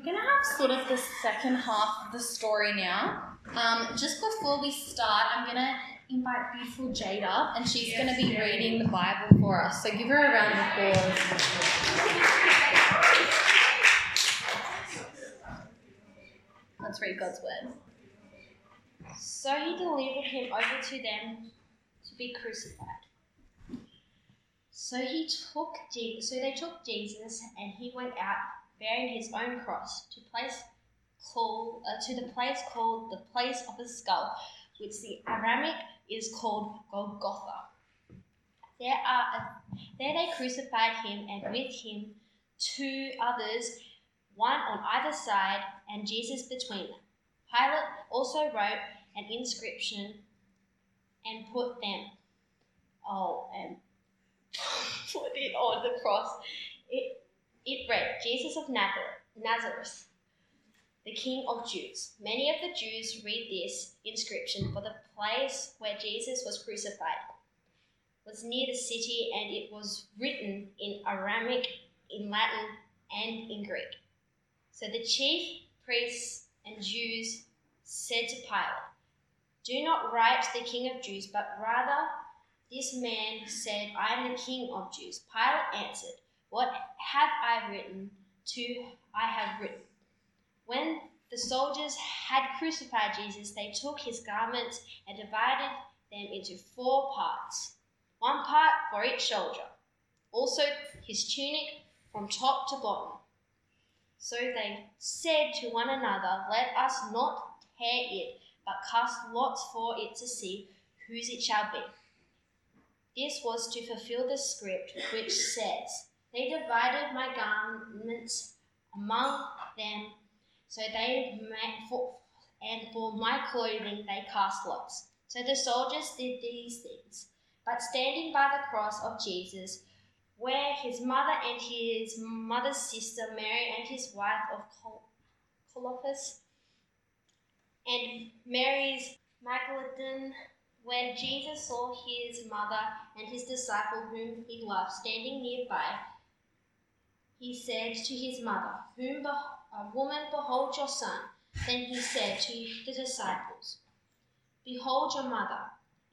We're going to have sort of the second half of the story now. Um, just before we start, I'm going to invite beautiful Jade up, and she's going to be reading the Bible for us. So give her a round of applause. Let's read God's word. So he delivered him over to them to be crucified. So he took so they took Jesus and he went out bearing his own cross to place called uh, to the place called the place of the skull, which the Aramic is called Golgotha. There are there they crucified him and with him two others, one on either side and Jesus between them. Pilate also wrote an inscription and put them oh and put it on the cross. It it read, Jesus of Nazareth, the King of Jews. Many of the Jews read this inscription for the place where Jesus was crucified was near the city and it was written in Aramaic, in Latin, and in Greek. So the chief priests and Jews said to Pilate, Do not write the King of Jews, but rather this man said, I am the King of Jews. Pilate answered, what have I written to I have written? When the soldiers had crucified Jesus, they took his garments and divided them into four parts, one part for each soldier, also his tunic from top to bottom. So they said to one another, Let us not tear it, but cast lots for it to see whose it shall be. This was to fulfill the script which says, they divided my garments among them, so they made for, and for my clothing they cast lots. So the soldiers did these things. But standing by the cross of Jesus, where his mother and his mother's sister Mary and his wife of Clopas and Mary's Magdalene, when Jesus saw his mother and his disciple whom he loved standing nearby, he said to his mother, Whom a woman, behold your son. Then he said to the disciples, Behold your mother.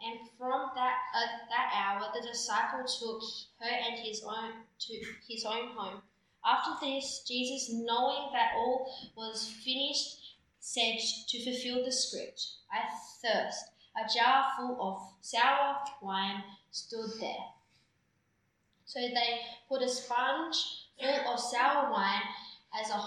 And from that uh, that hour the disciple took her and his own to his own home. After this, Jesus, knowing that all was finished, said to fulfill the script, I thirst. A jar full of sour wine stood there. So they put a sponge full of sour wine as a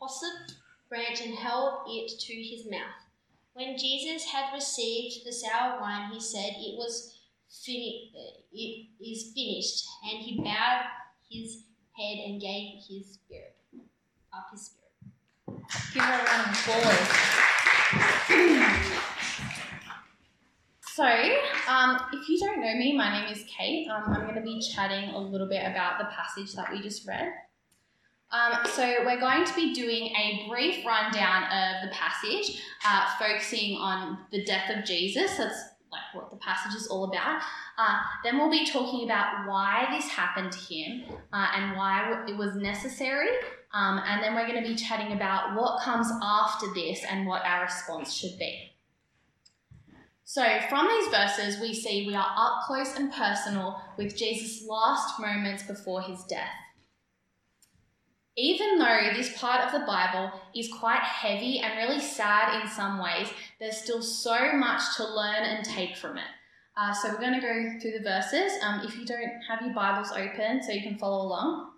hyssop branch and held it to his mouth. When Jesus had received the sour wine, he said, "It was fini- it is finished," and he bowed his head and gave his spirit up his spirit. Give her a round of applause. So, um, if you don't know me, my name is Kate. Um, I'm going to be chatting a little bit about the passage that we just read. Um, so, we're going to be doing a brief rundown of the passage, uh, focusing on the death of Jesus. That's like what the passage is all about. Uh, then we'll be talking about why this happened to him uh, and why it was necessary. Um, and then we're going to be chatting about what comes after this and what our response should be. So, from these verses, we see we are up close and personal with Jesus' last moments before his death. Even though this part of the Bible is quite heavy and really sad in some ways, there's still so much to learn and take from it. Uh, so, we're going to go through the verses. Um, if you don't have your Bibles open, so you can follow along.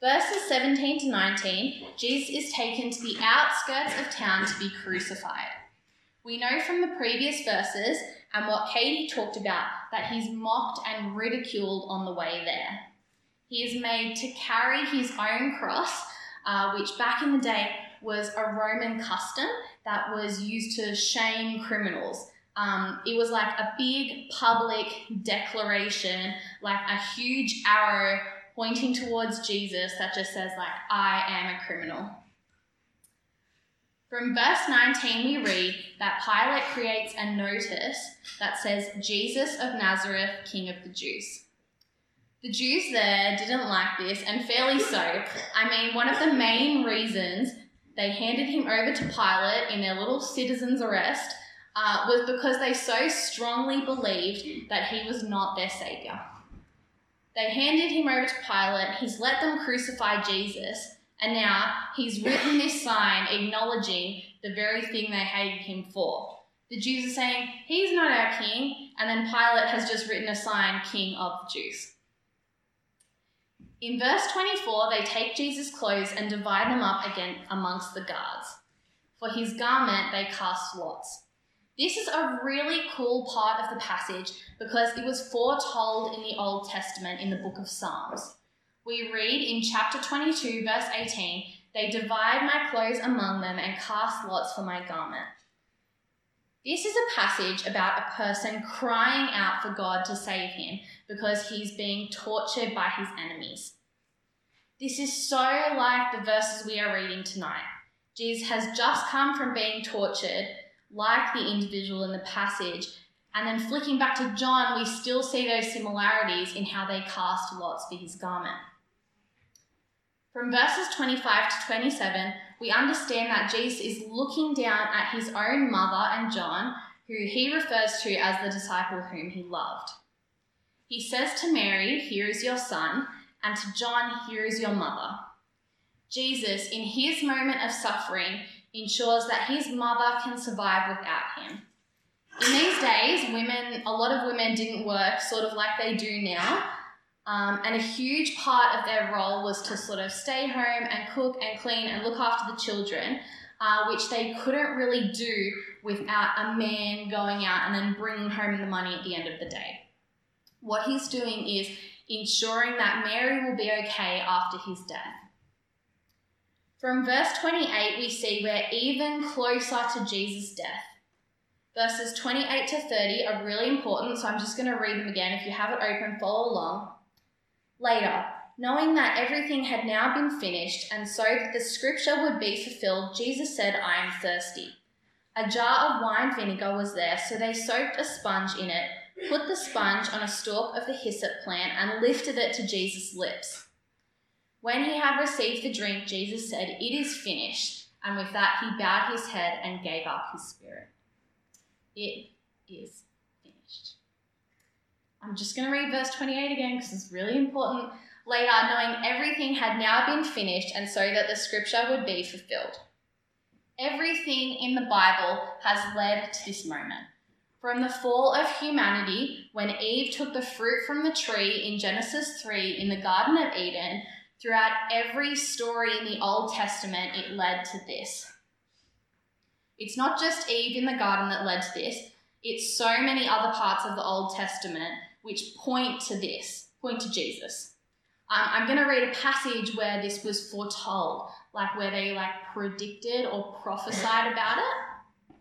Verses 17 to 19, Jesus is taken to the outskirts of town to be crucified. We know from the previous verses and what Katie talked about that he's mocked and ridiculed on the way there. He is made to carry his own cross, uh, which back in the day was a Roman custom that was used to shame criminals. Um, it was like a big public declaration, like a huge arrow pointing towards Jesus that just says, like, I am a criminal. From verse 19, we read that Pilate creates a notice that says, Jesus of Nazareth, King of the Jews. The Jews there didn't like this, and fairly so. I mean, one of the main reasons they handed him over to Pilate in their little citizen's arrest uh, was because they so strongly believed that he was not their saviour. They handed him over to Pilate, he's let them crucify Jesus, and now he's written this sign acknowledging the very thing they hated him for. The Jews are saying, He's not our king, and then Pilate has just written a sign, King of the Jews. In verse 24, they take Jesus' clothes and divide them up again amongst the guards. For his garment, they cast lots. This is a really cool part of the passage because it was foretold in the Old Testament in the book of Psalms. We read in chapter 22, verse 18, They divide my clothes among them and cast lots for my garment. This is a passage about a person crying out for God to save him because he's being tortured by his enemies. This is so like the verses we are reading tonight. Jesus has just come from being tortured, like the individual in the passage, and then flicking back to John, we still see those similarities in how they cast lots for his garment. From verses 25 to 27, we understand that Jesus is looking down at his own mother and John, who he refers to as the disciple whom he loved. He says to Mary, Here is your son, and to John, Here is your mother. Jesus, in his moment of suffering, ensures that his mother can survive without him. In these days, women, a lot of women didn't work sort of like they do now, um, and a huge part of their role was to sort of stay home and cook and clean and look after the children, uh, which they couldn't really do without a man going out and then bringing home the money at the end of the day. What he's doing is ensuring that Mary will be okay after his death. From verse 28, we see we're even closer to Jesus' death. Verses 28 to 30 are really important, so I'm just going to read them again. If you have it open, follow along. Later, knowing that everything had now been finished, and so that the scripture would be fulfilled, Jesus said, I am thirsty. A jar of wine vinegar was there, so they soaked a sponge in it, put the sponge on a stalk of the hyssop plant, and lifted it to Jesus' lips. When he had received the drink, Jesus said, It is finished. And with that, he bowed his head and gave up his spirit. It is finished. I'm just going to read verse 28 again because it's really important. Later, knowing everything had now been finished, and so that the scripture would be fulfilled. Everything in the Bible has led to this moment. From the fall of humanity, when Eve took the fruit from the tree in Genesis 3 in the Garden of Eden, throughout every story in the Old Testament, it led to this. It's not just Eve in the garden that led to this, it's so many other parts of the Old Testament which point to this, point to Jesus. Um, I'm going to read a passage where this was foretold, like where they like predicted or prophesied about it.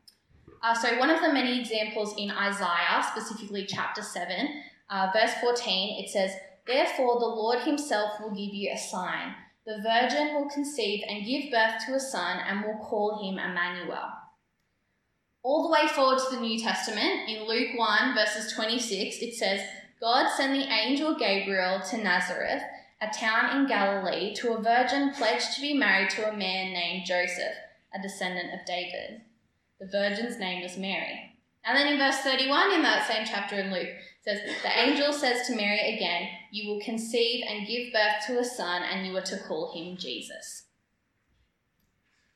Uh, so one of the many examples in Isaiah, specifically chapter 7, uh, verse 14, it says, Therefore the Lord himself will give you a sign. The virgin will conceive and give birth to a son and will call him Emmanuel. All the way forward to the New Testament, in Luke 1, verses 26, it says, God sent the angel Gabriel to Nazareth, a town in Galilee, to a virgin pledged to be married to a man named Joseph, a descendant of David. The virgin's name was Mary. And then in verse 31 in that same chapter in Luke, says, The angel says to Mary again, You will conceive and give birth to a son, and you are to call him Jesus.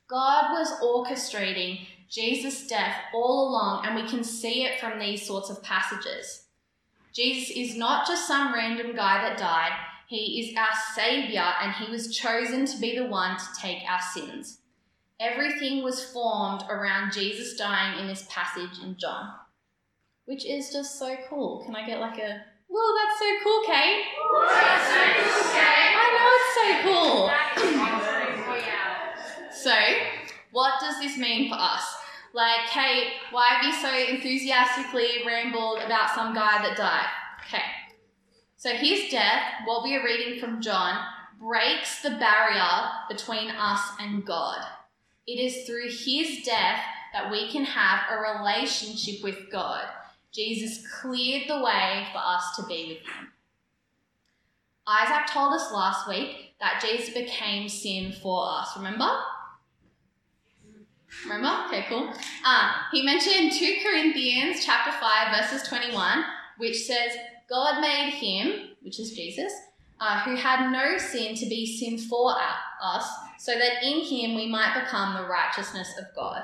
God was orchestrating Jesus' death all along, and we can see it from these sorts of passages. Jesus is not just some random guy that died, he is our Saviour, and he was chosen to be the one to take our sins. Everything was formed around Jesus dying in this passage in John, which is just so cool. Can I get like a, whoa, that's so cool, Kate? That's so cool, Kate. I know it's so cool. So, what does this mean for us? Like, Kate, why have you so enthusiastically rambled about some guy that died? Okay. So his death, what we are reading from John, breaks the barrier between us and God. It is through his death that we can have a relationship with God. Jesus cleared the way for us to be with him. Isaac told us last week that Jesus became sin for us. Remember? Remember? Okay, cool. Uh, he mentioned 2 Corinthians chapter 5, verses 21, which says, God made him, which is Jesus, uh, who had no sin to be sin for us, so that in him we might become the righteousness of God.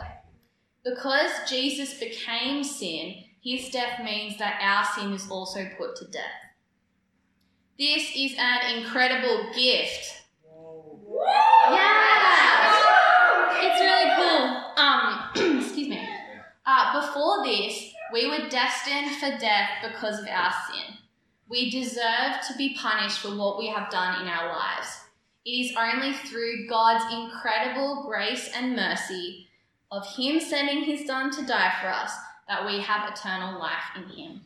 Because Jesus became sin, his death means that our sin is also put to death. This is an incredible gift. Yeah! It's really cool. Um, excuse me. Before this, we were destined for death because of our sin. We deserve to be punished for what we have done in our lives. It is only through God's incredible grace and mercy of Him sending His Son to die for us that we have eternal life in Him.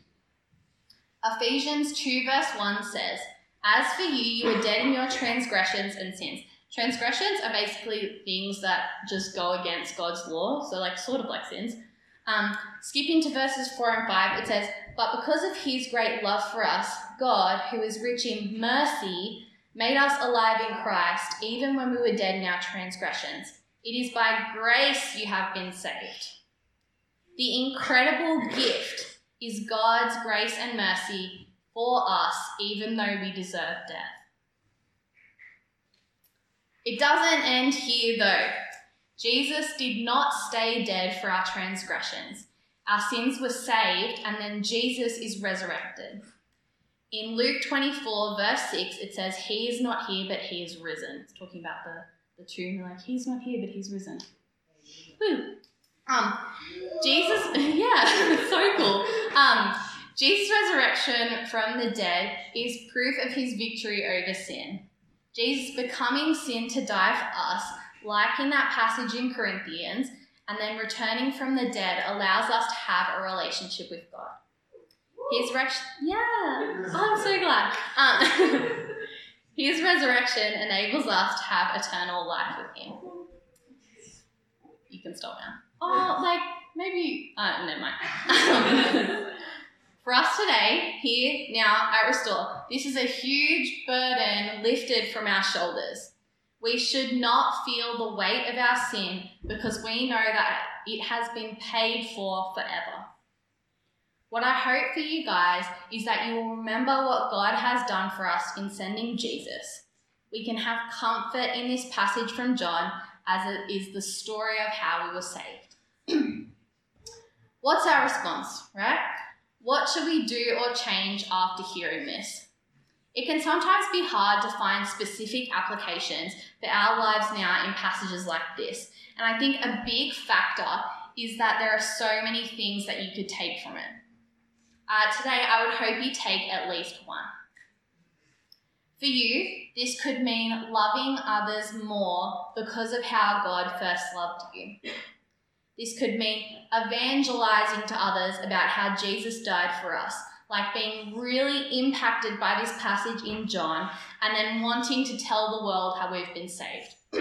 Ephesians 2, verse 1 says, As for you, you were dead in your transgressions and sins. Transgressions are basically things that just go against God's law, so like sort of like sins. Um, skipping to verses 4 and 5, it says, But because of his great love for us, God, who is rich in mercy, made us alive in Christ, even when we were dead in our transgressions. It is by grace you have been saved. The incredible gift is God's grace and mercy for us, even though we deserve death. It doesn't end here, though. Jesus did not stay dead for our transgressions. Our sins were saved, and then Jesus is resurrected. In Luke 24, verse 6, it says, He is not here, but He is risen. It's talking about the, the tomb. They're like, He's not here, but He's risen. Um, Jesus, yeah, so cool. Um, Jesus' resurrection from the dead is proof of his victory over sin. Jesus becoming sin to die for us like in that passage in Corinthians, and then returning from the dead allows us to have a relationship with God. His resurrection, yeah, oh, I'm so glad. Um, his resurrection enables us to have eternal life with Him. You can stop now. Oh, like maybe, uh, never mind. For us today, here, now at Restore, this is a huge burden lifted from our shoulders. We should not feel the weight of our sin because we know that it has been paid for forever. What I hope for you guys is that you will remember what God has done for us in sending Jesus. We can have comfort in this passage from John as it is the story of how we were saved. What's our response, right? What should we do or change after hearing this? It can sometimes be hard to find specific applications for our lives now in passages like this. And I think a big factor is that there are so many things that you could take from it. Uh, today, I would hope you take at least one. For you, this could mean loving others more because of how God first loved you. This could mean evangelizing to others about how Jesus died for us like being really impacted by this passage in John and then wanting to tell the world how we've been saved.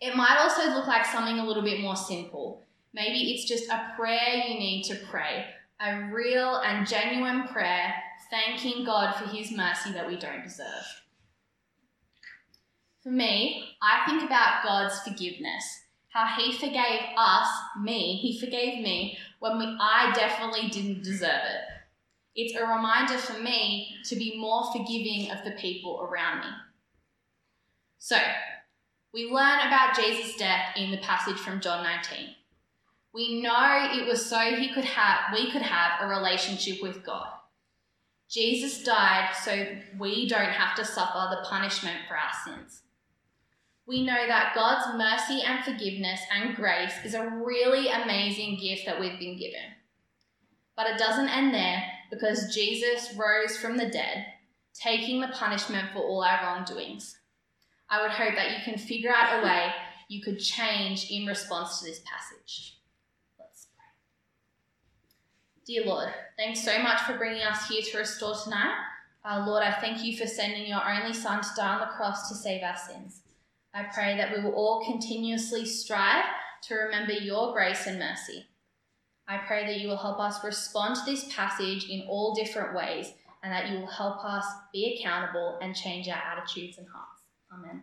it might also look like something a little bit more simple. Maybe it's just a prayer you need to pray, a real and genuine prayer thanking God for his mercy that we don't deserve. For me, I think about God's forgiveness how he forgave us, me, he forgave me when we, I definitely didn't deserve it. It's a reminder for me to be more forgiving of the people around me. So, we learn about Jesus' death in the passage from John 19. We know it was so he could have we could have a relationship with God. Jesus died so we don't have to suffer the punishment for our sins we know that God's mercy and forgiveness and grace is a really amazing gift that we've been given. But it doesn't end there because Jesus rose from the dead, taking the punishment for all our wrongdoings. I would hope that you can figure out a way you could change in response to this passage. Let's pray. Dear Lord, thanks so much for bringing us here to Restore tonight. Uh, Lord, I thank you for sending your only Son to die on the cross to save our sins. I pray that we will all continuously strive to remember your grace and mercy. I pray that you will help us respond to this passage in all different ways and that you will help us be accountable and change our attitudes and hearts. Amen.